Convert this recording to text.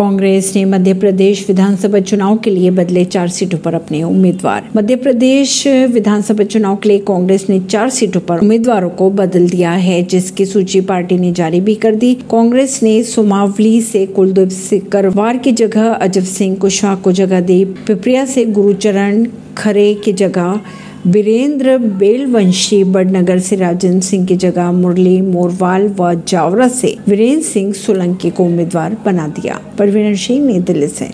कांग्रेस ने मध्य प्रदेश विधानसभा चुनाव के लिए बदले चार सीटों पर अपने उम्मीदवार। मध्य प्रदेश विधानसभा चुनाव के लिए कांग्रेस ने चार सीटों पर उम्मीदवारों को बदल दिया है, जिसकी सूची पार्टी ने जारी भी कर दी। कांग्रेस ने सुमावली से कुलदीप करवार की जगह, अजब सिंह कुशवाहा को जगह दी। पिपरिया से गुरुचरण खरे की जगह वीरेंद्र बेलवंशी बड़नगर से राजेंद्र सिंह की जगह मुरली, मोरवाल व जावरा से वीरेंद्र सिंह सोलंकी को उम्मीदवार बना दिया। परवीन सिंह नई दिल्ली से।